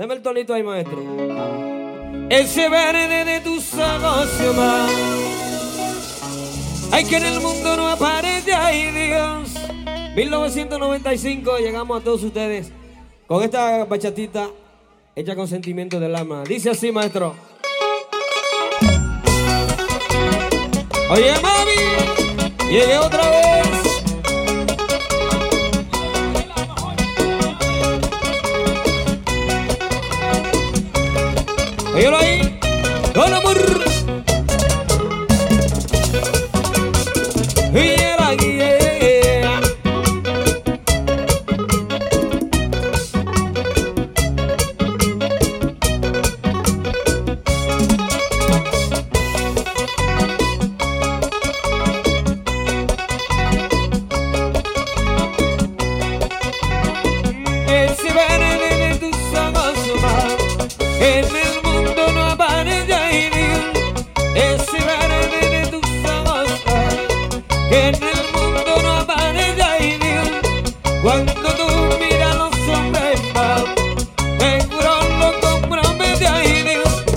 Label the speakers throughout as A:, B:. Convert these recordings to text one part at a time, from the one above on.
A: Deme el tonito ahí, maestro. Ese verde de tus ojos, más. Hay que en el mundo no aparece, ay Dios. 1995 llegamos a todos ustedes con esta bachatita hecha con sentimiento del alma. Dice así, maestro. Oye, mami, llegué otra vez. Óyelo ahí, con amor. Y era guía.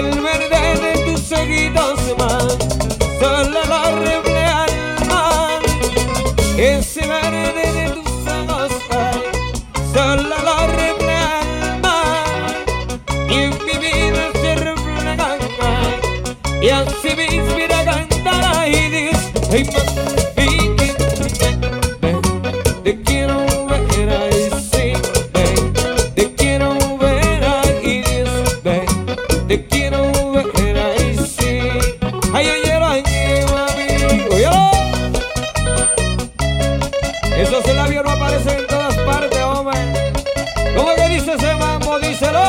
A: El verde de tus ojitos más solo lo refleja el mar. Ese verde de tus ojos ay, solo lo refleja el mar. Y en mi vida se refleja y así me inspira a cantar Dios. Ay, labios no aparecen en todas partes, hombre. ¿Cómo que dice ese mambo? Díselo.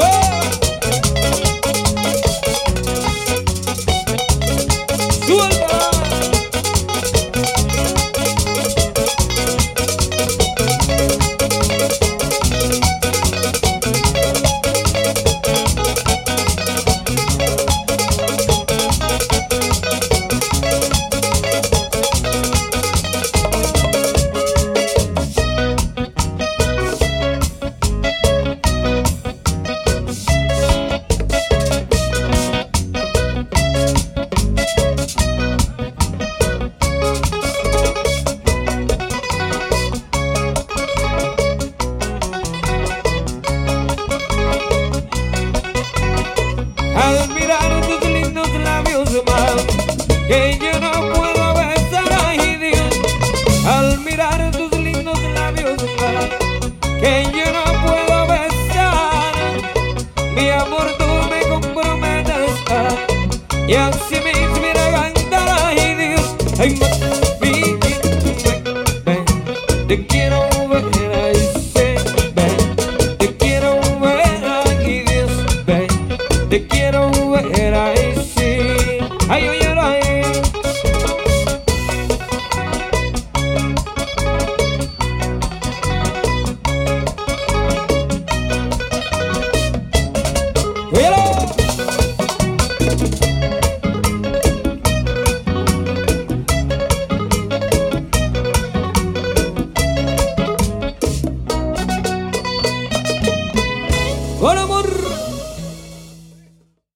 A: ¡Oh! Que yo no puedo besar. Mi amor tú me comprometes Y así me inspira a cantar, ay Dios